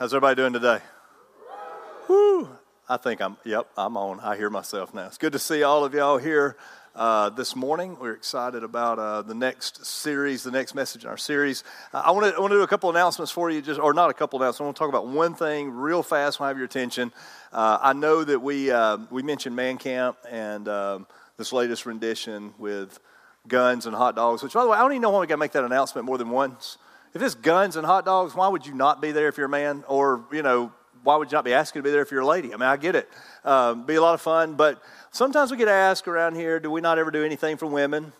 How's everybody doing today? Woo! I think I'm, yep, I'm on. I hear myself now. It's good to see all of y'all here uh, this morning. We're excited about uh, the next series, the next message in our series. Uh, I want to do a couple announcements for you, just or not a couple announcements. I want to talk about one thing real fast. When I have your attention, uh, I know that we uh, we mentioned Man Camp and um, this latest rendition with guns and hot dogs. Which, by the way, I don't even know why we got to make that announcement more than once. If it's guns and hot dogs, why would you not be there if you're a man? Or, you know, why would you not be asking to be there if you're a lady? I mean, I get it. Um, be a lot of fun. But sometimes we get asked around here, do we not ever do anything for women?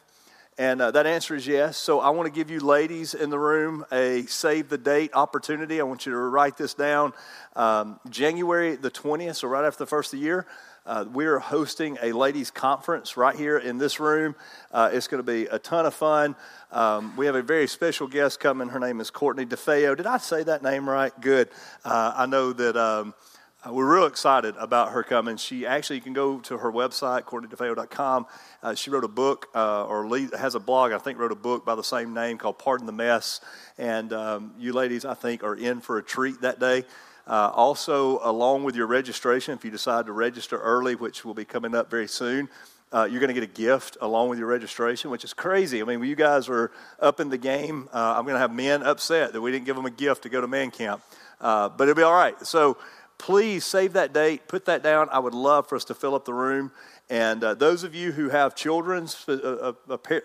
And uh, that answer is yes. So I want to give you ladies in the room a save the date opportunity. I want you to write this down. Um, January the 20th, so right after the first of the year, uh, we're hosting a ladies' conference right here in this room. Uh, it's going to be a ton of fun. Um, we have a very special guest coming. Her name is Courtney DeFeo. Did I say that name right? Good. Uh, I know that. Um, uh, we're real excited about her coming. She actually, you can go to her website, CourtneyDeFeo.com. Uh, she wrote a book, uh, or lead, has a blog, I think, wrote a book by the same name called Pardon the Mess. And um, you ladies, I think, are in for a treat that day. Uh, also, along with your registration, if you decide to register early, which will be coming up very soon, uh, you're going to get a gift along with your registration, which is crazy. I mean, you guys are up in the game, uh, I'm going to have men upset that we didn't give them a gift to go to man camp. Uh, but it'll be all right. So please save that date, put that down. I would love for us to fill up the room. And uh, those of you who have children, uh,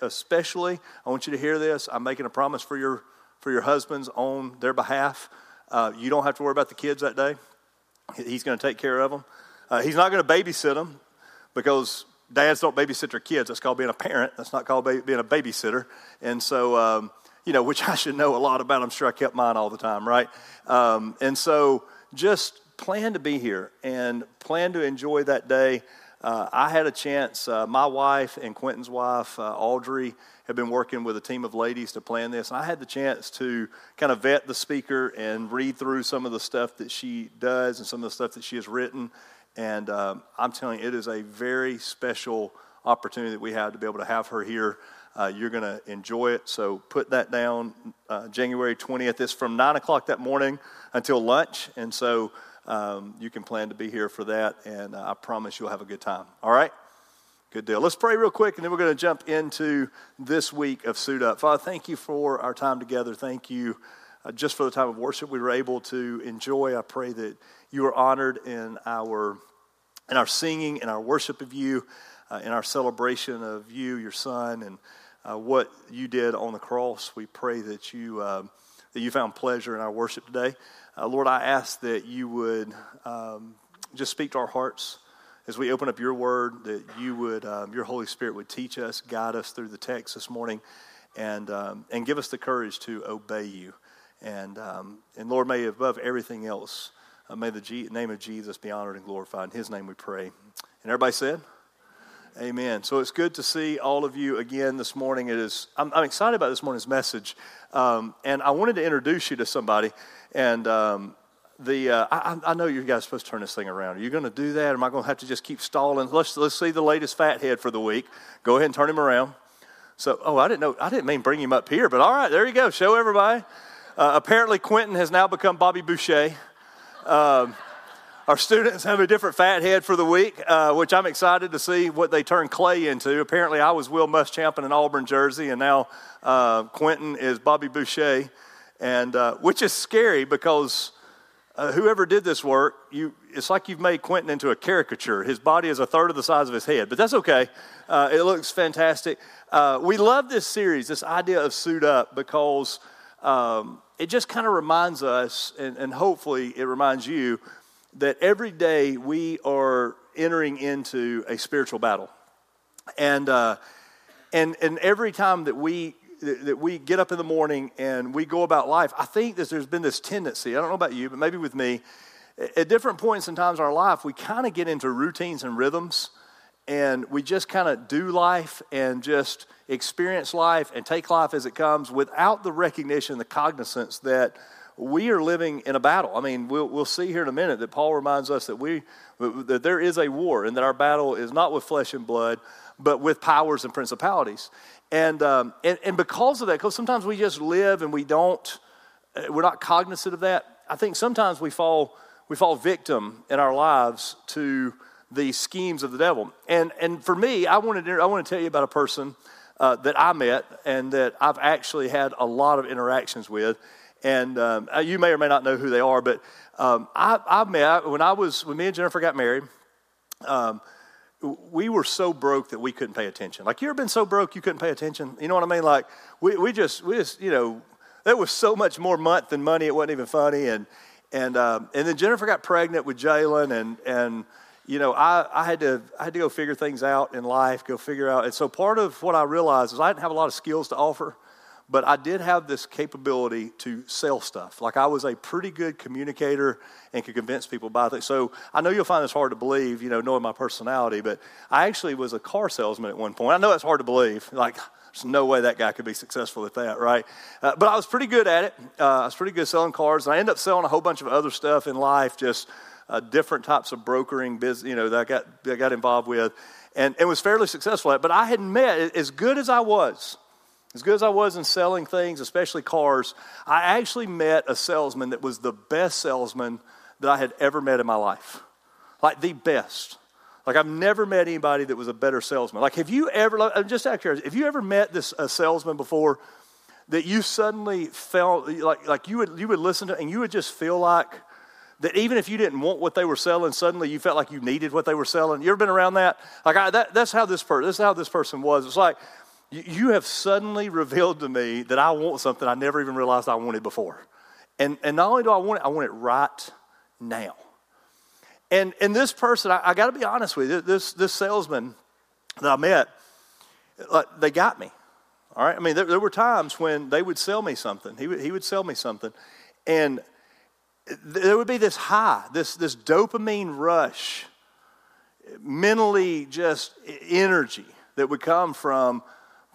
especially, I want you to hear this. I'm making a promise for your, for your husbands on their behalf. Uh, you don't have to worry about the kids that day. He's going to take care of them. Uh, he's not going to babysit them because dads don't babysit their kids. That's called being a parent. That's not called ba- being a babysitter. And so, um, you know, which I should know a lot about. I'm sure I kept mine all the time, right? Um, and so just plan to be here and plan to enjoy that day. Uh, I had a chance, uh, my wife and Quentin's wife, uh, Audrey, have been working with a team of ladies to plan this. And I had the chance to kind of vet the speaker and read through some of the stuff that she does and some of the stuff that she has written. And um, I'm telling you, it is a very special opportunity that we have to be able to have her here. Uh, you're going to enjoy it. So put that down. Uh, January 20th. It's from 9 o'clock that morning until lunch. And so um, you can plan to be here for that. And uh, I promise you'll have a good time. All right? Good deal. Let's pray real quick, and then we're going to jump into this week of Suit Up. Father, thank you for our time together. Thank you uh, just for the time of worship we were able to enjoy. I pray that you are honored in our in our singing, in our worship of you, uh, in our celebration of you, your Son, and uh, what you did on the cross. We pray that you um, that you found pleasure in our worship today. Uh, Lord, I ask that you would um, just speak to our hearts as we open up your word, that you would, um, your Holy Spirit would teach us, guide us through the text this morning, and, um, and give us the courage to obey you. And, um, and Lord, may above everything else, uh, may the G- name of Jesus be honored and glorified. In his name we pray. And everybody said, Amen. So it's good to see all of you again this morning. It is, I'm, I'm excited about this morning's message. Um, and I wanted to introduce you to somebody. And um, the uh, I, I, know you guys are supposed to turn this thing around. Are you going to do that? Am I going to have to just keep stalling? Let's let's see the latest fathead for the week. Go ahead and turn him around. So, oh, I didn't know. I didn't mean bring him up here, but all right, there you go. Show everybody. Uh, apparently, Quentin has now become Bobby Boucher. Um, our students have a different fat head for the week, uh, which I'm excited to see what they turn Clay into. Apparently, I was Will Muschamp in an Auburn jersey, and now uh, Quentin is Bobby Boucher, and uh, which is scary because uh, whoever did this work, you, it's like you've made Quentin into a caricature. His body is a third of the size of his head, but that's okay. Uh, it looks fantastic. Uh, we love this series, this idea of suit up, because um, it just kind of reminds us, and, and hopefully it reminds you, that every day we are entering into a spiritual battle. And, uh, and, and every time that we that we get up in the morning and we go about life, I think that there's been this tendency, I don't know about you, but maybe with me, at different points in times in our life, we kind of get into routines and rhythms and we just kind of do life and just experience life and take life as it comes without the recognition, the cognizance that we are living in a battle. I mean, we'll, we'll see here in a minute that Paul reminds us that we that there is a war and that our battle is not with flesh and blood, but with powers and principalities. And, um, and, and because of that, because sometimes we just live and we don't, uh, we're not cognizant of that. I think sometimes we fall, we fall victim in our lives to the schemes of the devil. And, and for me, I wanted I want to tell you about a person uh, that I met and that I've actually had a lot of interactions with. And um, uh, you may or may not know who they are, but um, I, I met when I was when me and Jennifer got married. Um, we were so broke that we couldn't pay attention. Like you ever been so broke you couldn't pay attention? You know what I mean? Like we, we just we just you know there was so much more month than money. It wasn't even funny. And and um, and then Jennifer got pregnant with Jalen, and and you know I, I had to I had to go figure things out in life, go figure out. And so part of what I realized is I didn't have a lot of skills to offer but I did have this capability to sell stuff. Like I was a pretty good communicator and could convince people about things. So I know you'll find this hard to believe, you know, knowing my personality, but I actually was a car salesman at one point. I know that's hard to believe. Like, there's no way that guy could be successful at that, right? Uh, but I was pretty good at it. Uh, I was pretty good selling cars. And I ended up selling a whole bunch of other stuff in life, just uh, different types of brokering business, you know, that I got, that I got involved with. And, and was fairly successful at. But I had met, as good as I was, as good as I was in selling things, especially cars, I actually met a salesman that was the best salesman that I had ever met in my life. Like the best. Like I've never met anybody that was a better salesman. Like have you ever, I'm just out curiosity, have you ever met this a salesman before that you suddenly felt like, like you, would, you would listen to and you would just feel like that even if you didn't want what they were selling, suddenly you felt like you needed what they were selling. You ever been around that? Like I, that, that's how this person, this is how this person was. It's like you have suddenly revealed to me that I want something I never even realized I wanted before. And, and not only do I want it, I want it right now. And, and this person, I, I got to be honest with you, this, this salesman that I met, like, they got me. All right. I mean, there, there, were times when they would sell me something. He would, he would sell me something. And there would be this high, this, this dopamine rush, mentally just energy that would come from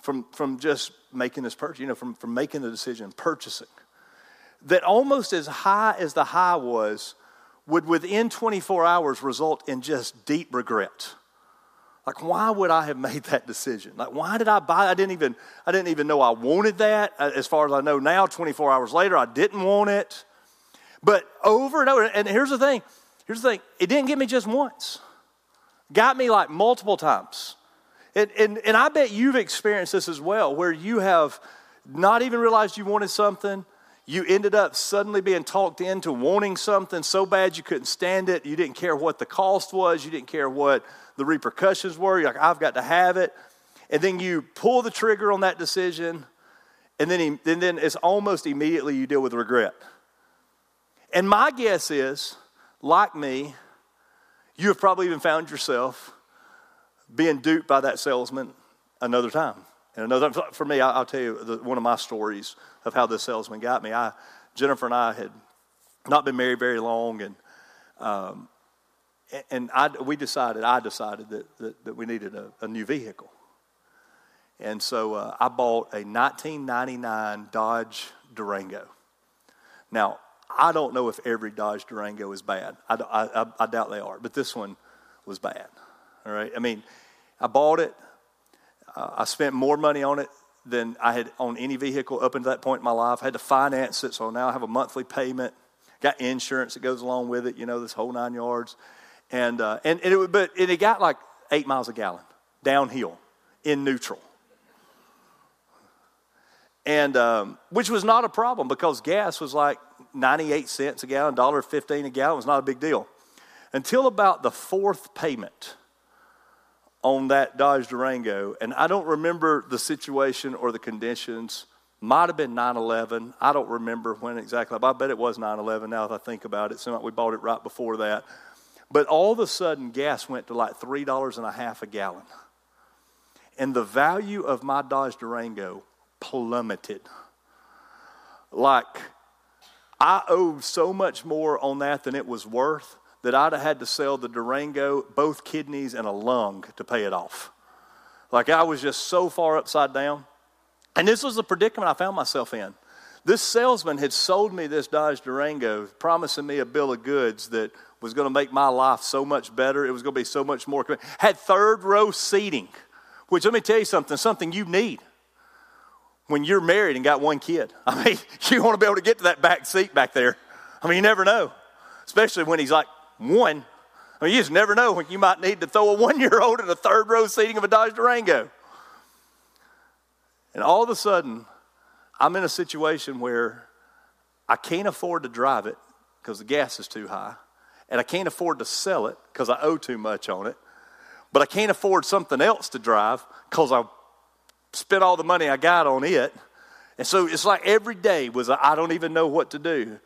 from, from just making this purchase, you know, from, from making the decision, purchasing. That almost as high as the high was, would within 24 hours result in just deep regret. Like, why would I have made that decision? Like, why did I buy? I didn't even, I didn't even know I wanted that. Uh, as far as I know now, 24 hours later, I didn't want it. But over and over, and here's the thing. Here's the thing. It didn't get me just once. Got me like multiple times. And, and, and I bet you've experienced this as well, where you have not even realized you wanted something. You ended up suddenly being talked into wanting something so bad you couldn't stand it. You didn't care what the cost was. You didn't care what the repercussions were. You're like, I've got to have it. And then you pull the trigger on that decision, and then, he, and then it's almost immediately you deal with regret. And my guess is, like me, you have probably even found yourself being duped by that salesman another time. And another for me, I'll tell you the, one of my stories of how this salesman got me. I, Jennifer and I had not been married very long, and um, and I, we decided, I decided that, that, that we needed a, a, new vehicle. And so uh, I bought a 1999 Dodge Durango. Now, I don't know if every Dodge Durango is bad. I, I, I doubt they are, but this one was bad. All right. I mean, I bought it. Uh, I spent more money on it than I had on any vehicle up until that point in my life. I had to finance it, so now I have a monthly payment. Got insurance that goes along with it. You know, this whole nine yards. And uh, and, and it but it got like eight miles a gallon downhill in neutral. And um, which was not a problem because gas was like 98 cents a gallon, $1.15 a gallon was not a big deal. Until about the fourth payment on that Dodge Durango, and I don't remember the situation or the conditions. Might have been 9 11. I don't remember when exactly. But I bet it was 9 11 now that I think about it. Seemed like we bought it right before that. But all of a sudden, gas went to like $3 and a half a gallon. And the value of my Dodge Durango plummeted. Like, I owed so much more on that than it was worth that I'd have had to sell the Durango, both kidneys, and a lung to pay it off. Like I was just so far upside down. And this was the predicament I found myself in. This salesman had sold me this Dodge Durango, promising me a bill of goods that was going to make my life so much better. It was going to be so much more. Had third row seating, which let me tell you something, something you need when you're married and got one kid. I mean, you want to be able to get to that back seat back there. I mean, you never know, especially when he's like one. I mean, you just never know when you might need to throw a one year old in the third row seating of a Dodge Durango. And all of a sudden, I'm in a situation where I can't afford to drive it because the gas is too high, and I can't afford to sell it because I owe too much on it, but I can't afford something else to drive because I spent all the money I got on it. And so it's like every day was I don't even know what to do.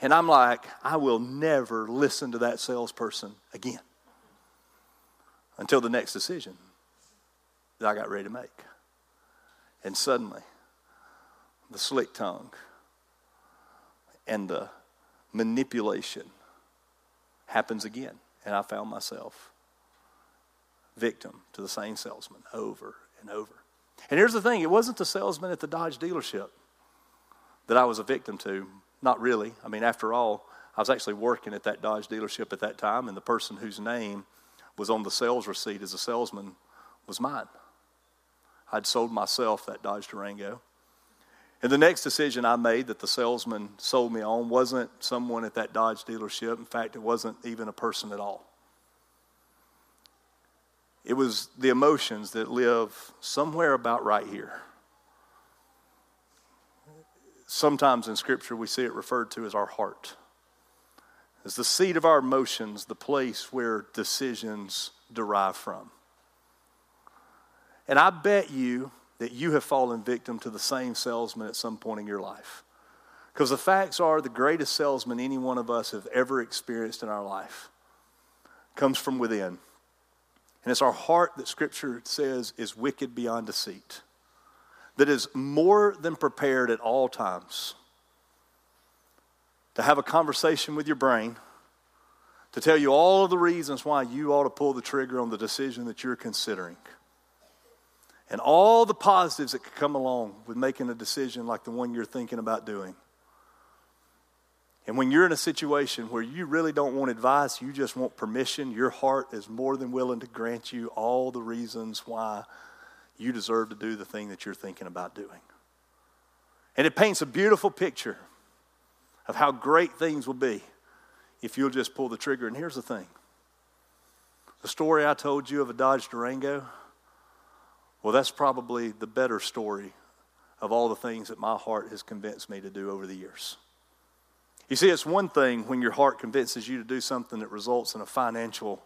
And I'm like, I will never listen to that salesperson again until the next decision that I got ready to make. And suddenly, the slick tongue and the manipulation happens again. And I found myself victim to the same salesman over and over. And here's the thing it wasn't the salesman at the Dodge dealership that I was a victim to. Not really. I mean, after all, I was actually working at that Dodge dealership at that time, and the person whose name was on the sales receipt as a salesman was mine. I'd sold myself that Dodge Durango. And the next decision I made that the salesman sold me on wasn't someone at that Dodge dealership. In fact, it wasn't even a person at all. It was the emotions that live somewhere about right here. Sometimes in Scripture, we see it referred to as our heart. As the seat of our emotions, the place where decisions derive from. And I bet you that you have fallen victim to the same salesman at some point in your life. Because the facts are the greatest salesman any one of us have ever experienced in our life comes from within. And it's our heart that Scripture says is wicked beyond deceit, that is more than prepared at all times to have a conversation with your brain, to tell you all of the reasons why you ought to pull the trigger on the decision that you're considering. And all the positives that could come along with making a decision like the one you're thinking about doing. And when you're in a situation where you really don't want advice, you just want permission, your heart is more than willing to grant you all the reasons why you deserve to do the thing that you're thinking about doing. And it paints a beautiful picture of how great things will be if you'll just pull the trigger. And here's the thing the story I told you of a Dodge Durango, well, that's probably the better story of all the things that my heart has convinced me to do over the years. You see, it's one thing when your heart convinces you to do something that results in a financial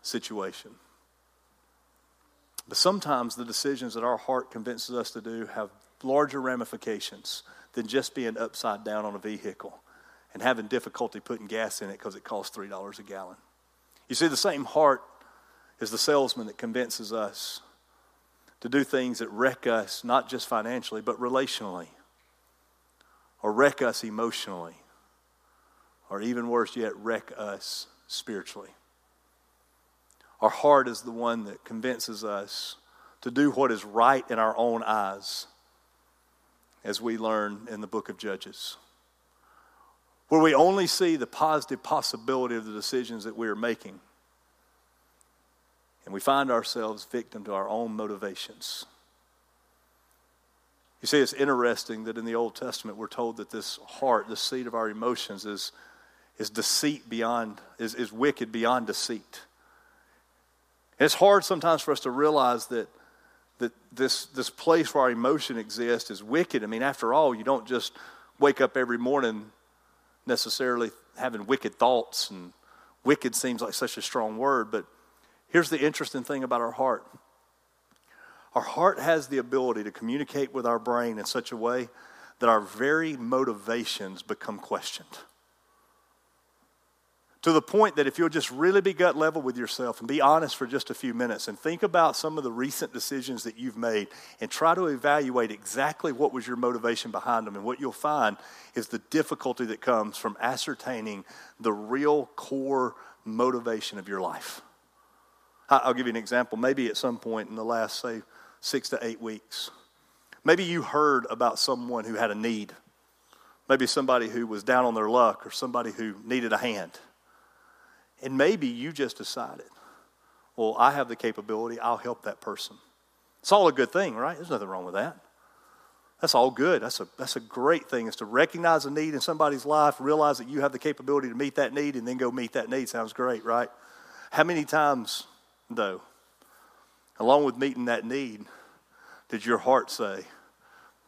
situation. But sometimes the decisions that our heart convinces us to do have larger ramifications than just being upside down on a vehicle and having difficulty putting gas in it because it costs $3 a gallon. You see, the same heart is the salesman that convinces us to do things that wreck us, not just financially, but relationally or wreck us emotionally, or even worse yet, wreck us spiritually. Our heart is the one that convinces us to do what is right in our own eyes, as we learn in the book of Judges. Where we only see the positive possibility of the decisions that we are making. And we find ourselves victim to our own motivations. You see, it's interesting that in the Old Testament we're told that this heart, the seat of our emotions, is, is deceit beyond, is, is wicked beyond deceit. And it's hard sometimes for us to realize that, that this, this place where our emotion exists is wicked. I mean, after all, you don't just wake up every morning necessarily having wicked thoughts, and wicked seems like such a strong word, but here's the interesting thing about our heart our heart has the ability to communicate with our brain in such a way that our very motivations become questioned. To the point that if you'll just really be gut level with yourself and be honest for just a few minutes and think about some of the recent decisions that you've made and try to evaluate exactly what was your motivation behind them. And what you'll find is the difficulty that comes from ascertaining the real core motivation of your life. I'll give you an example. Maybe at some point in the last, say, six to eight weeks. Maybe you heard about someone who had a need. Maybe somebody who was down on their luck or somebody who needed a hand. And maybe you just decided, well, I have the capability, I'll help that person. It's all a good thing, right? There's nothing wrong with that. That's all good. That's a, that's a great thing is to recognize a need in somebody's life, realize that you have the capability to meet that need, and then go meet that need. Sounds great, right? How many times, though, along with meeting that need, did your heart say,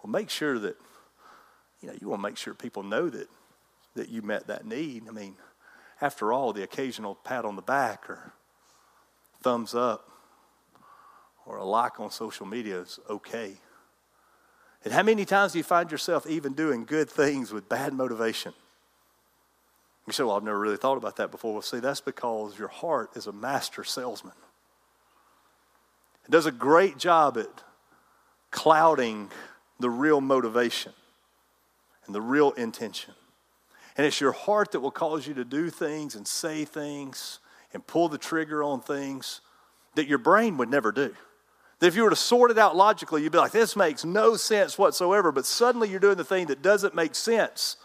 well, make sure that, you know, you want to make sure people know that, that you met that need. I mean, after all, the occasional pat on the back or thumbs up or a like on social media is okay. And how many times do you find yourself even doing good things with bad motivation? You say, Well, I've never really thought about that before. Well, see, that's because your heart is a master salesman. It does a great job at clouding the real motivation and the real intention. And it's your heart that will cause you to do things and say things and pull the trigger on things that your brain would never do. That if you were to sort it out logically, you'd be like, this makes no sense whatsoever. But suddenly you're doing the thing that doesn't make sense.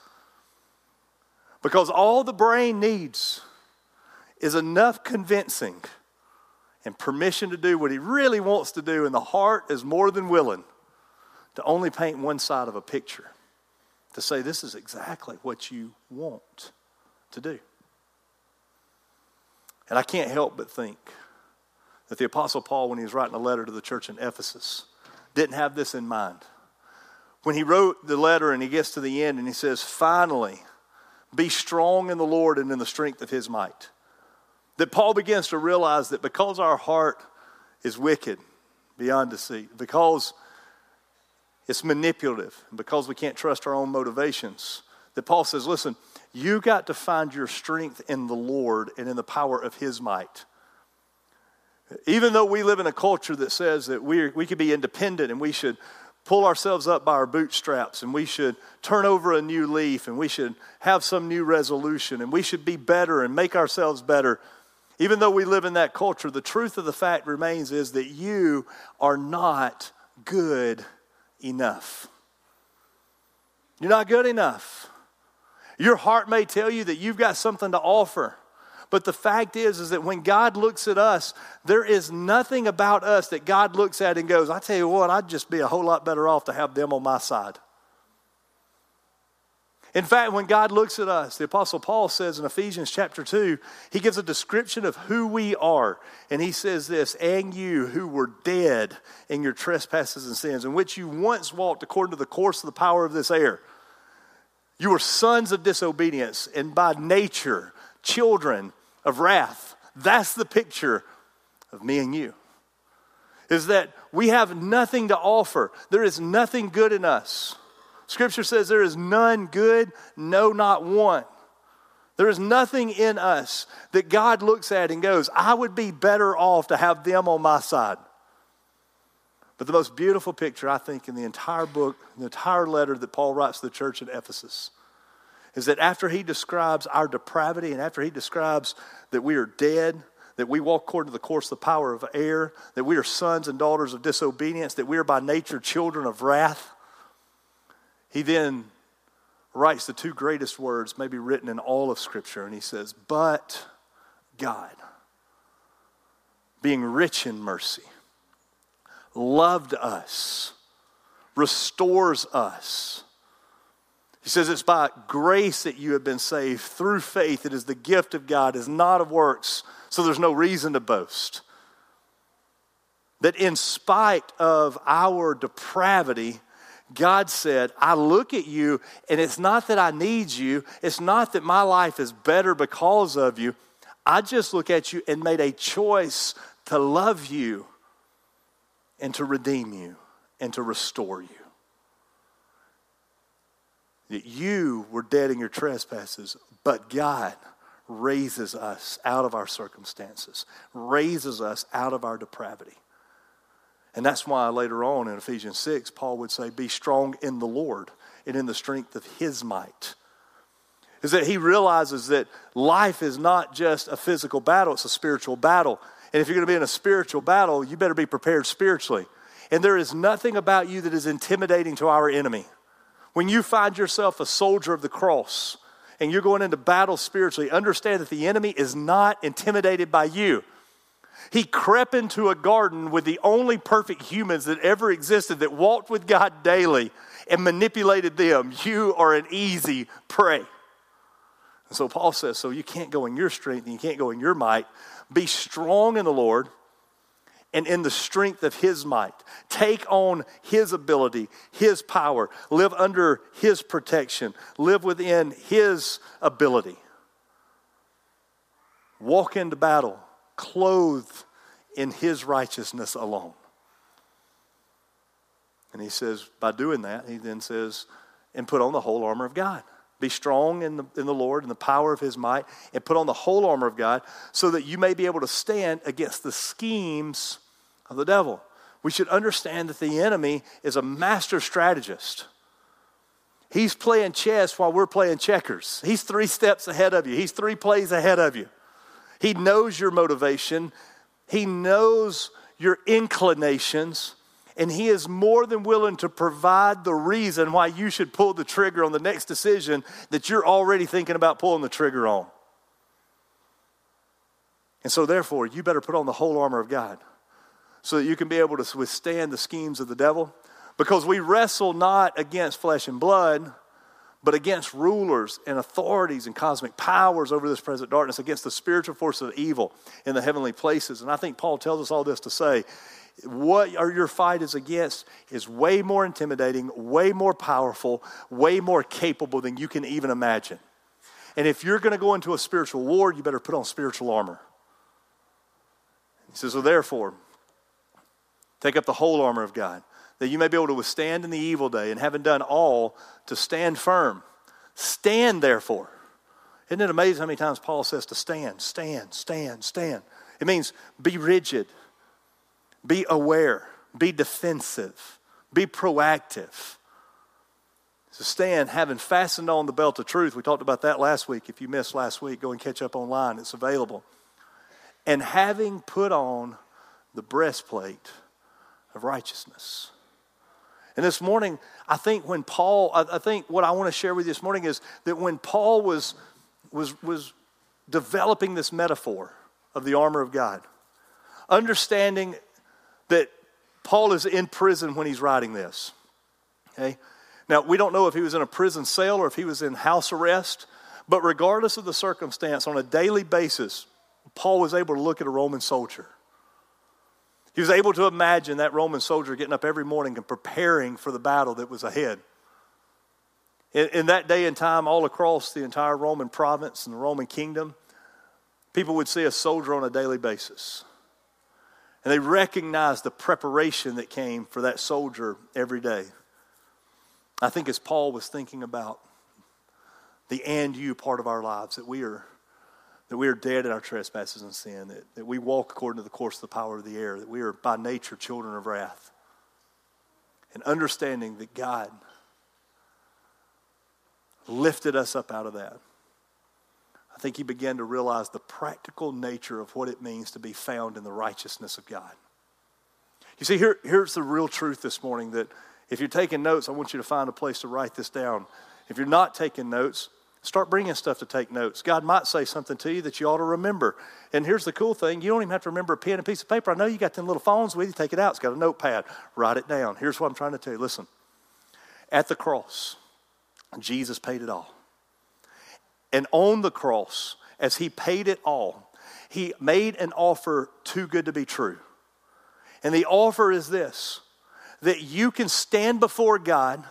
Because all the brain needs is enough convincing and permission to do what he really wants to do, and the heart is more than willing to only paint one side of a picture to say, this is exactly what you want to do. And I can't help but think that the Apostle Paul, when he was writing a letter to the church in Ephesus, didn't have this in mind. When he wrote the letter and he gets to the end and he says, Finally, be strong in the Lord and in the strength of his might. That Paul begins to realize that because our heart is wicked beyond deceit, because it's manipulative, because we can't trust our own motivations, that Paul says, Listen, you got to find your strength in the Lord and in the power of his might. Even though we live in a culture that says that we, we can be independent and we should pull ourselves up by our bootstraps and we should turn over a new leaf and we should have some new resolution and we should be better and make ourselves better. Even though we live in that culture, the truth of the fact remains is that you are not good enough. You're not good enough. Your heart may tell you that you've got something to offer. But the fact is, is that when God looks at us, there is nothing about us that God looks at and goes, I tell you what, I'd just be a whole lot better off to have them on my side. In fact, when God looks at us, the Apostle Paul says in Ephesians chapter 2, he gives a description of who we are. And he says this, and you who were dead in your trespasses and sins, in which you once walked according to the course of the power of this air. You were sons of disobedience, and by nature, children of wrath. That's the picture of me and you. Is that we have nothing to offer. There is nothing good in us. Scripture says there is none good, no, not one. There is nothing in us that God looks at and goes, I would be better off to have them on my side. But the most beautiful picture, I think, in the entire book, the entire letter that Paul writes to the church at Ephesus, is that after he describes our depravity and after he describes that we are dead, that we walk according to the course of the power of air, that we are sons and daughters of disobedience, that we are by nature children of wrath, he then writes the two greatest words, maybe written in all of Scripture, and he says, But God, being rich in mercy, loved us, restores us he says it's by grace that you have been saved through faith. It is the gift of God, is not of works, so there's no reason to boast. That in spite of our depravity, God said, I look at you, and it's not that I need you, it's not that my life is better because of you. I just look at you and made a choice to love you and to redeem you and to restore you that you were dead in your trespasses, but God raises us out of our circumstances, raises us out of our depravity. And that's why later on in Ephesians 6, Paul would say, Be strong in the Lord and in the strength of his might. Is that he realizes that life is not just a physical battle, it's a spiritual battle. And if you're going to be in a spiritual battle, you better be prepared spiritually. And there is nothing about you that is intimidating to our enemy. When you find yourself a soldier of the cross and you're going into battle spiritually, understand that the enemy is not intimidated by you. He crept into a garden with the only perfect humans that ever existed that walked with God daily, and manipulated them, you are an easy prey. And so Paul says, so you can't go in your strength and you can't go in your might. Be strong in the Lord and in the strength of his might. Take on his ability, his power. Live under his protection. Live within his ability. Walk into battle clothed in his righteousness alone. And he says, by doing that, he then says, and put on the whole armor of God. Be strong in the, in the Lord and the power of his might, and put on the whole armor of God so that you may be able to stand against the schemes of the devil. We should understand that the enemy is a master strategist. He's playing chess while we're playing checkers. He's three steps ahead of you, he's three plays ahead of you. He knows your motivation, he knows your inclinations, and He is more than willing to provide the reason why you should pull the trigger on the next decision that you're already thinking about pulling the trigger on. And so, therefore, you better put on the whole armor of God so that you can be able to withstand the schemes of the devil. Because we wrestle not against flesh and blood, but against rulers and authorities and cosmic powers over this present darkness, against the spiritual forces of evil in the heavenly places. And I think Paul tells us all this to say what your fight is against is way more intimidating, way more powerful, way more capable than you can even imagine. And if you're going to go into a spiritual war, you better put on spiritual armor. He says, So therefore, take up the whole armor of God that you may be able to withstand in the evil day, and having done all, to stand firm. Stand, therefore. Isn't it amazing how many times Paul says to stand, stand, stand, stand? It means be rigid, be aware, be defensive, be proactive. So stand, having fastened on the belt of truth. We talked about that last week. If you missed last week, go and catch up online. It's available. And having put on the breastplate of righteousness. And this morning, I think when Paul, I, think what I want to share with you this morning is that when Paul was, was, was developing this metaphor of the armor of God, understanding that Paul is in prison when he's writing this. Okay? Now, we don't know if he was in a prison cell or if he was in house arrest, but regardless of the circumstance, on a daily basis, Paul was able to look at a Roman soldier he was able to imagine that Roman soldier getting up every morning and preparing for the battle that was ahead. In, in, that day and time, all across the entire Roman province and the Roman kingdom, people would see a soldier on a daily basis. And they recognized the preparation that came for that soldier every day. I think as Paul was thinking about the and you part of our lives, that we are that we are dead in our trespasses and sin, that, that we walk according to the course of the power of the air, that we are by nature children of wrath. And understanding that God lifted us up out of that. I think he began to realize the practical nature of what it means to be found in the righteousness of God. You see, here, here's the real truth this morning that if you're taking notes, I want you to find a place to write this down. If you're not taking notes, Start bringing stuff to take notes. God might say something to you that you ought to remember. And here's the cool thing you don't even have to remember a pen and piece of paper. I know you got them little phones with you. Take it out. It's got a notepad. Write it down. Here's what I'm trying to tell you. Listen, at the cross, Jesus paid it all. And on the cross, as he paid it all, he made an offer too good to be true. And the offer is this that you can stand before God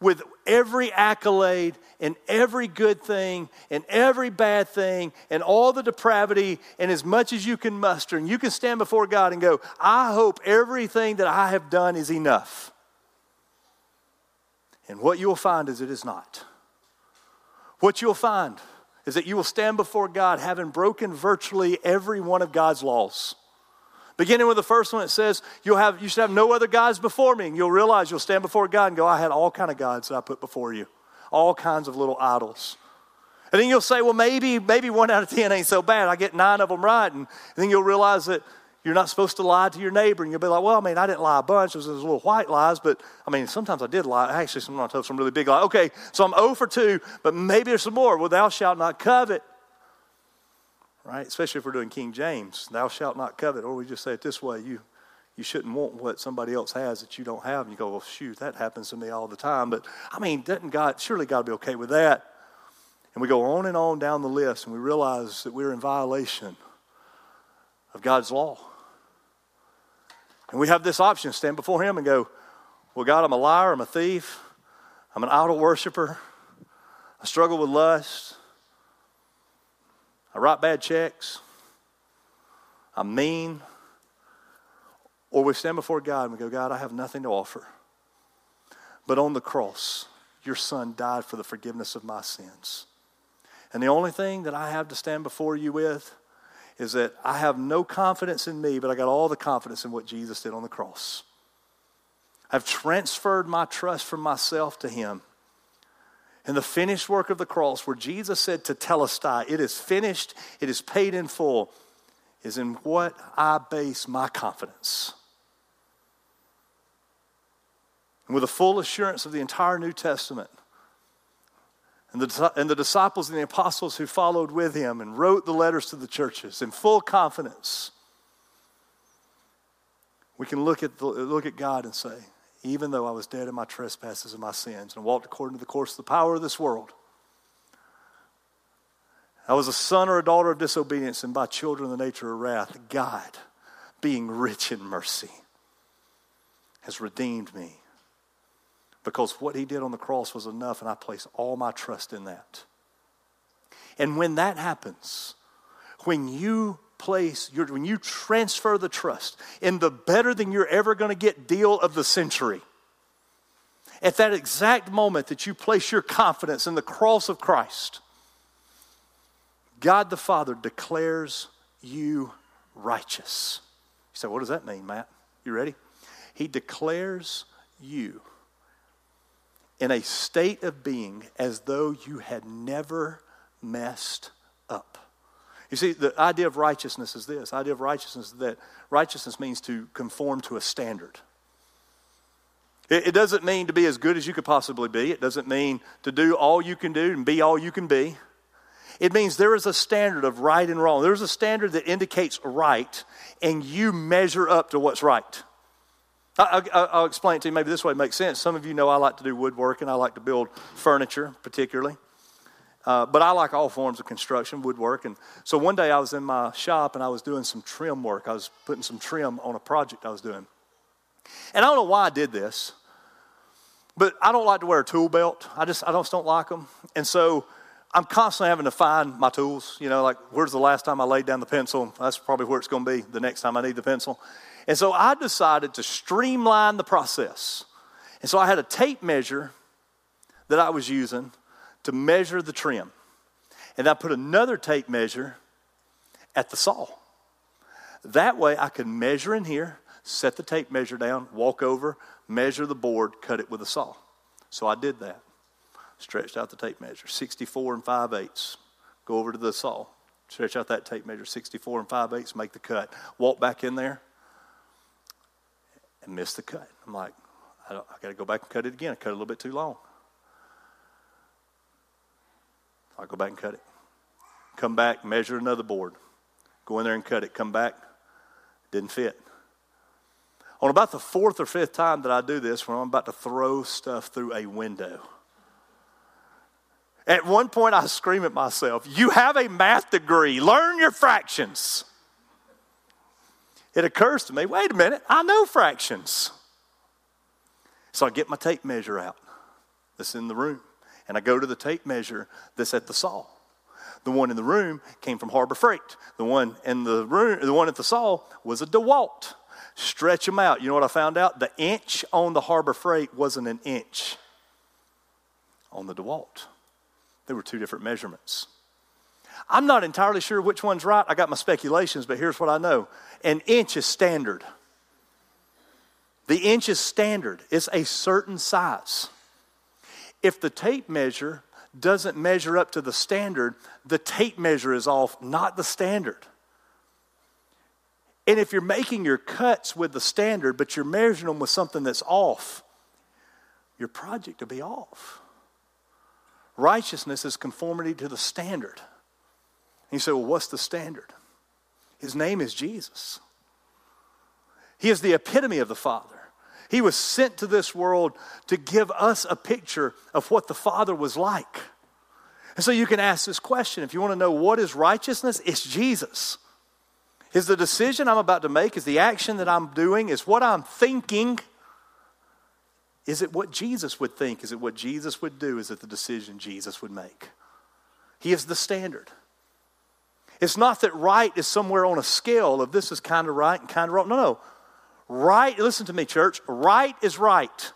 with every accolade and every good thing and every bad thing and all the depravity and as much as you can muster. And you can stand before God and go, I hope everything that I have done is enough. And what you will find is it is not. What you'll find is that you will stand before God having broken virtually every one of God's laws. Beginning with the first one, it says, you'll have, you should have no other gods before me. And you'll realize you'll stand before God and go, I had all kind of gods that I put before you. All kinds of little idols. And then you'll say, well, maybe, maybe one out of ten ain't so bad. I get nine of them right. And, then you'll realize that you're not supposed to lie to your neighbor. And you'll be like, well, I mean, I didn't lie a bunch. It was those little white lies. But, I mean, sometimes I did lie. Actually, sometimes I told some really big lies. Okay, so I'm 0 for 2, but maybe there's some more. Well, thou shalt not covet right? Especially if we're doing King James, thou shalt not covet. Or we just say it this way you, you shouldn't want what somebody else has that you don't have. And you go, well, shoot, that happens to me all the time. But I mean, doesn't God, surely God be okay with that? And we go on and on down the list and we realize that we're in violation of God's law. And we have this option stand before Him and go, Well, God, I'm a liar, I'm a thief, I'm an idol worshiper, I struggle with lust, I write bad checks, I'm mean, or we stand before God and we go, God, I have nothing to offer. But on the cross, your son died for the forgiveness of my sins. And the only thing that I have to stand before you with is that I have no confidence in me, but I got all the confidence in what Jesus did on the cross. I've transferred my trust from myself to him. And the finished work of the cross, where Jesus said Tetelestai, It is finished, it is paid in full, is in what I base my confidence. And with the full assurance of the entire New Testament, and the, and the disciples and the apostles who followed with him and wrote the letters to the churches in full confidence, we can look at, the, look at God and say, even though I was dead in my trespasses and my sins and walked according to the course of the power of this world, I was a son or a daughter of disobedience, and by children of the nature of wrath, God, being rich in mercy, has redeemed me because what he did on the cross was enough, and I place all my trust in that. And when that happens, when you place when you transfer the trust in the better than you're ever going to get deal of the century, at that exact moment that you place your confidence in the cross of Christ, God the Father declares you righteous. You say, what does that mean, Matt? You ready? He declares you in a state of being as though you had never messed up. You see, the idea of righteousness is this. Idea of righteousness that righteousness means to conform to a standard. It, it doesn't mean to be as good as you could possibly be. It doesn't mean to do all you can do and be all you can be. It means there is a standard of right and wrong. There's a standard that indicates right, and you measure up to what's right. I, will explain it to you maybe this way it makes sense. Some of you know I like to do woodworking, I like to build furniture, particularly. Uh, but I like all forms of construction, woodwork. And so one day I was in my shop and I was doing some trim work. I was putting some trim on a project I was doing. And I don't know why I did this, but I don't like to wear a tool belt. I just, I just don't like them. And so I'm constantly having to find my tools. You know, like where's the last time I laid down the pencil? That's probably where it's going to be the next time I need the pencil. And so I decided to streamline the process. And so I had a tape measure that I was using to measure the trim. And I put another tape measure at the saw. That way I could measure in here, set the tape measure down, walk over, measure the board, cut it with a saw. So I did that. Stretched out the tape measure, 64 and 5 eighths. Go over to the saw, stretch out that tape measure, 64 and 5 eighths, make the cut. Walk back in there, and miss the cut. I'm like, I, I got to go back and cut it again. I cut it a little bit too long. I go back and cut it. Come back, measure another board. Go in there and cut it. Come back, didn't fit. On about the fourth or fifth time that I do this, when I'm about to throw stuff through a window, at one point I scream at myself, You have a math degree, learn your fractions it occurs to me wait a minute, I know fractions. So I get my tape measure out that's in the room, and I go to the tape measure that's at the saw. The one in the room came from Harbor Freight. The one in the room, the one at the saw was a DeWalt. Stretch them out. You know what I found out? The inch on the Harbor Freight wasn't an inch on the DeWalt. They were two different measurements. I'm not entirely sure which one's right. I got my speculations, but here's what I know an inch is standard. The inch is standard, it's a certain size. If the tape measure doesn't measure up to the standard, the tape measure is off, not the standard. And if you're making your cuts with the standard, but you're measuring them with something that's off, your project will be off. Righteousness is conformity to the standard. And you say, well, what's the standard? His name is Jesus. He is the epitome of the Father. He was sent to this world to give us a picture of what the Father was like. And so you can ask this question if you want to know what is righteousness, it's Jesus. Is the decision I'm about to make, is the action that I'm doing, is what I'm thinking, is it what Jesus would think? Is it what Jesus would do? Is it the decision Jesus would make? He is the standard. It's not that right is somewhere on a scale of this is kind of right and kind of wrong. No, no. Right, listen to me, church. Right is right,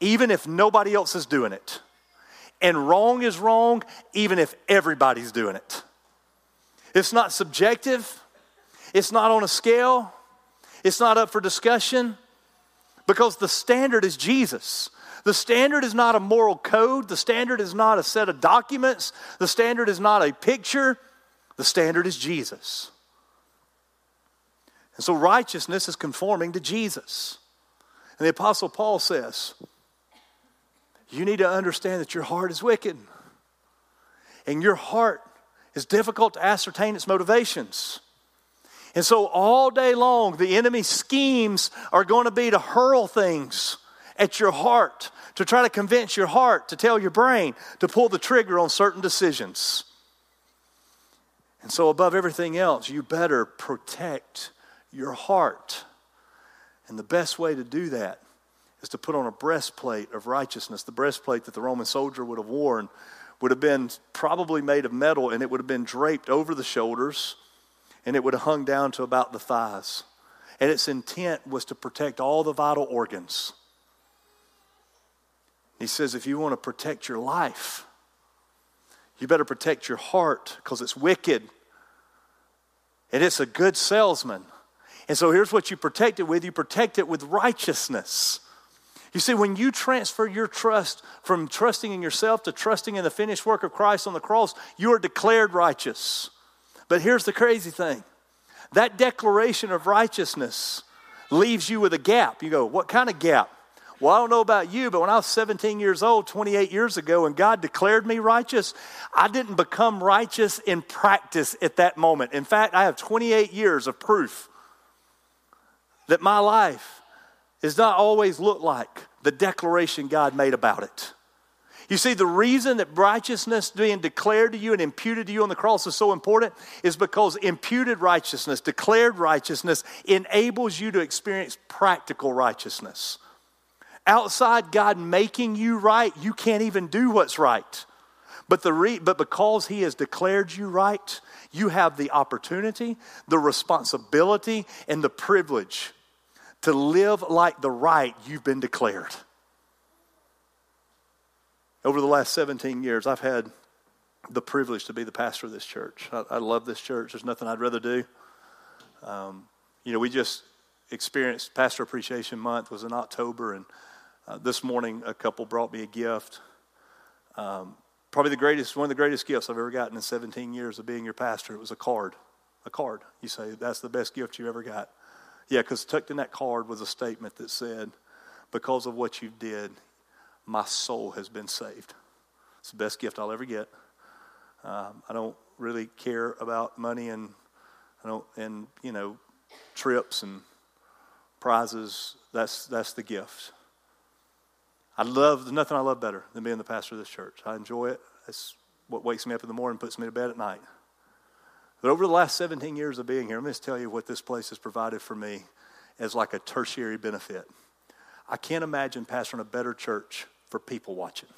even if nobody else is doing it. And wrong is wrong, even if everybody's doing it. It's not subjective, it's not on a scale, it's not up for discussion because the standard is Jesus. The standard is not a moral code. The standard is not a set of documents. The standard is not a picture. The standard is Jesus. And so righteousness is conforming to Jesus. And the Apostle Paul says, You need to understand that your heart is wicked. And your heart is difficult to ascertain its motivations. And so, all day long, the enemy's schemes are going to be to hurl things at your heart, to try to convince your heart, to tell your brain to pull the trigger on certain decisions. And so, above everything else, you better protect your heart. And the best way to do that is to put on a breastplate of righteousness. The breastplate that the Roman soldier would have worn would have been probably made of metal and it would have been draped over the shoulders and it would have hung down to about the thighs. And its intent was to protect all the vital organs. He says, if you want to protect your life, you better protect your heart because it's wicked and it's a good salesman. And so here's what you protect it with you protect it with righteousness. You see, when you transfer your trust from trusting in yourself to trusting in the finished work of Christ on the cross, you are declared righteous. But here's the crazy thing that declaration of righteousness leaves you with a gap. You go, what kind of gap? Well, I don't know about you, but when I was 17 years old, 28 years ago, and God declared me righteous, I didn't become righteous in practice at that moment. In fact, I have 28 years of proof that my life does not always look like the declaration God made about it. You see, the reason that righteousness being declared to you and imputed to you on the cross is so important is because imputed righteousness, declared righteousness, enables you to experience practical righteousness. Outside God making you right, you can't even do what's right. But, the re- but because He has declared you right, you have the opportunity, the responsibility, and the privilege to live like the right you've been declared. Over the last 17 years, I've had the privilege to be the pastor of this church. I, I love this church. There's nothing I'd rather do. Um, you know, we just experienced Pastor Appreciation Month was in October, and uh, this morning, a couple brought me a gift. Um, probably the greatest, one of the greatest gifts I've ever gotten in 17 years of being your pastor. It was a card. A card. You say, that's the best gift you ever got. Yeah, because tucked in that card was a statement that said, because of what you did, my soul has been saved. It's the best gift I'll ever get. Um, I don't really care about money and I don't and you know trips and prizes. That's that's the gift. I love, there's nothing I love better than being the pastor of this church. I enjoy it. It's what wakes me up in the morning, puts me to bed at night. But over the last 17 years of being here, let me just tell you what this place has provided for me as like a tertiary benefit. I can't imagine pastoring a better church for people watching.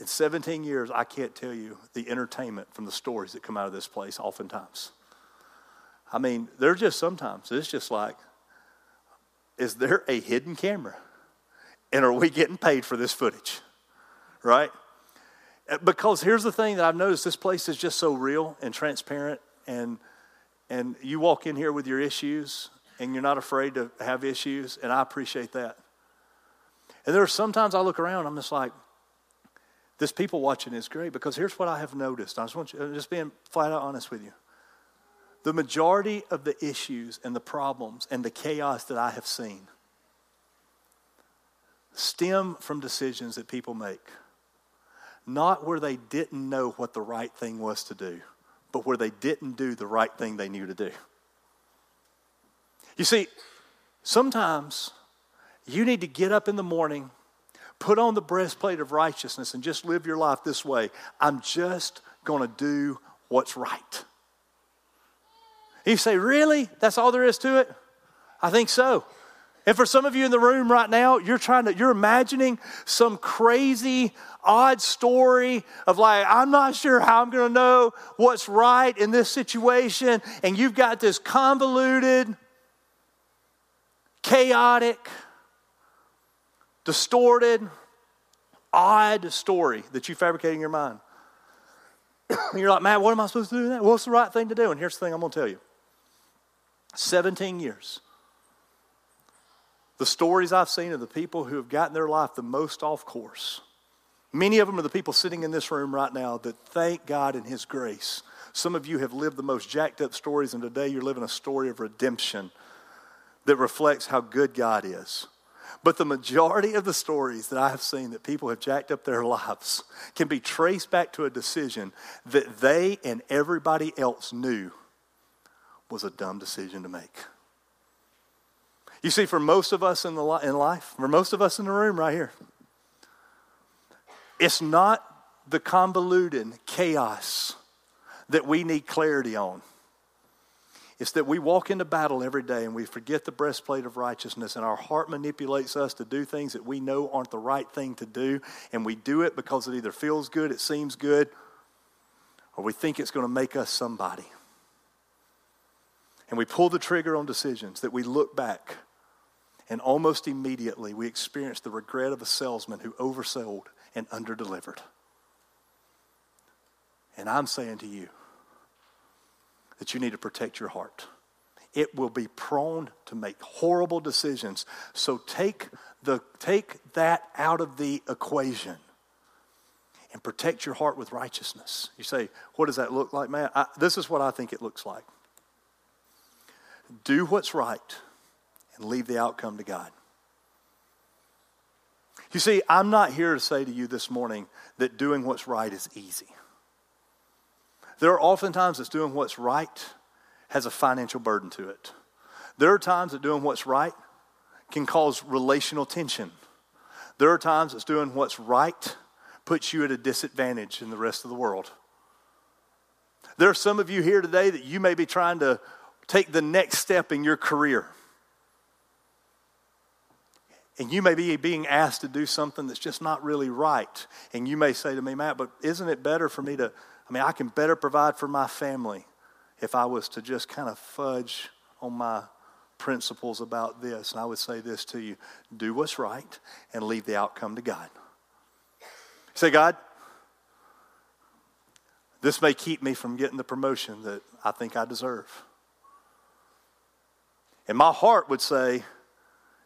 In 17 years, I can't tell you the entertainment from the stories that come out of this place oftentimes. I mean, they're just sometimes, it's just like, is there a hidden camera? And are we getting paid for this footage? Right? Uh, because here's the thing that I've noticed this place is just so real and transparent and and you walk in here with your issues and you're not afraid to have issues and I appreciate that. And there are sometimes I look around I'm just like this people watching is great because here's what I have noticed. I just want you I'm just being flat out honest with you. The majority of the issues and the problems and the chaos that I have seen stem from decisions that people make. Not where they didn't know what the right thing was to do, but where they didn't do the right thing they knew to do. You see, sometimes you need to get up in the morning, put on the breastplate of righteousness, and just live your life this way. I'm just going to do what's right. You say, Really? That's all there is to it? I think so. And for some of you in the room right now, you're trying to, you're imagining some crazy, odd story of like, I'm not sure how I'm going to know what's right in this situation. And you've got this convoluted, chaotic, distorted, odd story that you fabricate in your mind. you're like, man, what am I supposed to do now? What's the right thing to do? And here's the thing I'm going to tell you 17 years the stories I've seen of the people who have gotten their life the most off course. Many of them are the people sitting in this room right now that thank God in His grace. Some of you have lived the most jacked up stories, and today you're living a story of redemption that reflects how good God is. But the majority of the stories that I have seen that people have jacked up their lives can be traced back to a decision that they and everybody else knew was a dumb decision to make. You see, for most of us in, the, in life, for most of us in the room right here, it's not the convoluted chaos that we need clarity on. It's that we walk into battle every day and we forget the breastplate of righteousness, and our heart manipulates us to do things that we know aren't the right thing to do, and we do it because it either feels good, it seems good, or we think it's going to make us somebody. And we pull the trigger on decisions that we look back and almost immediately, we experienced the regret of a salesman who oversold and underdelivered. And I'm saying to you that you need to protect your heart. It will be prone to make horrible decisions. So take, the, take that out of the equation and protect your heart with righteousness. You say, what does that look like, man? I, this is what I think it looks like. Do what's right and leave the outcome to God. You see, I'm not here to say to you this morning that doing what's right is easy. There are often times that doing what's right has a financial burden to it. There are times that doing what's right can cause relational tension. There are times that doing what's right puts you at a disadvantage in the rest of the world. There are some of you here today that you may be trying to take the next step in your career. And you may be being asked to do something that's just not really right. And you may say to me, Matt, but isn't it better for me to, I mean, I can better provide for my family if I was to just kind of fudge on my principles about this. And I would say this to you do what's right and leave the outcome to God. Say, God, this may keep me from getting the promotion that I think I deserve. And my heart would say,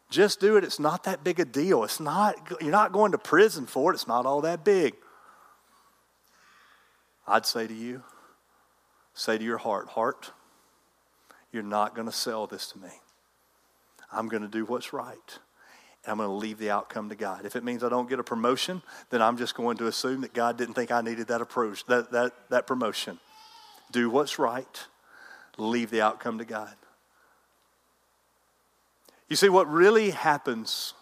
just do it. It's not that big a deal. It's not, you're not going to prison for it. It's not all that big. I'd say to you, say to your heart, heart, you're not going to sell this to me. I'm going to do what's right. And I'm going to leave the outcome to God. If it means I don't get a promotion, then I'm just going to assume that God didn't think I needed that approach, that, that, that promotion. Do what's right, leave the outcome to God. You see, what really happens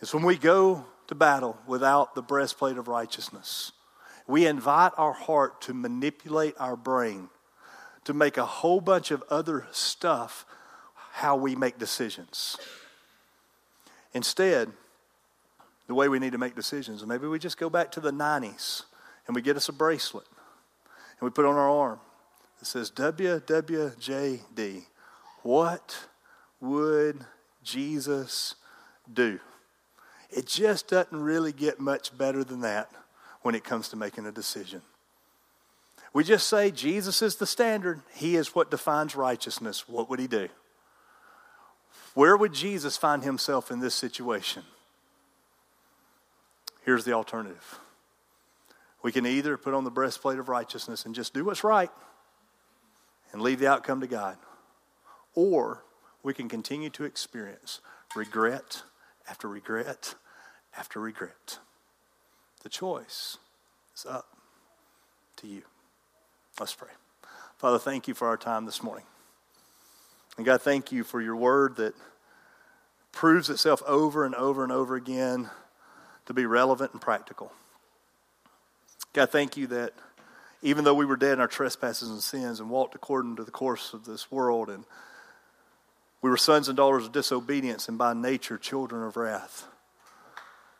is when we go to battle without the breastplate of righteousness, we invite our heart to manipulate our brain to make a whole bunch of other stuff how we make decisions. Instead, the way we need to make decisions, maybe we just go back to the 90s and we get us a bracelet and we put on our arm. It says WWJD. What would Jesus do? It just doesn't really get much better than that when it comes to making a decision. We just say Jesus is the standard, He is what defines righteousness. What would He do? Where would Jesus find Himself in this situation? Here's the alternative. We can either put on the breastplate of righteousness and just do what's right and leave the outcome to God, or we can continue to experience regret after regret after regret. The choice is up to you. Let's pray. Father, thank you for our time this morning. And God, thank you for your word that proves itself over and over and over again to be relevant and practical. God, thank you that even though we were dead in our trespasses and sins and walked according to the course of this world, and we were sons and daughters of disobedience and by nature children of wrath,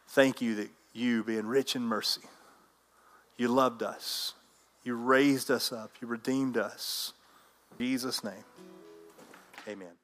thank you that you, being rich in mercy, you loved us, you raised us up, you redeemed us. In Jesus' name, amen.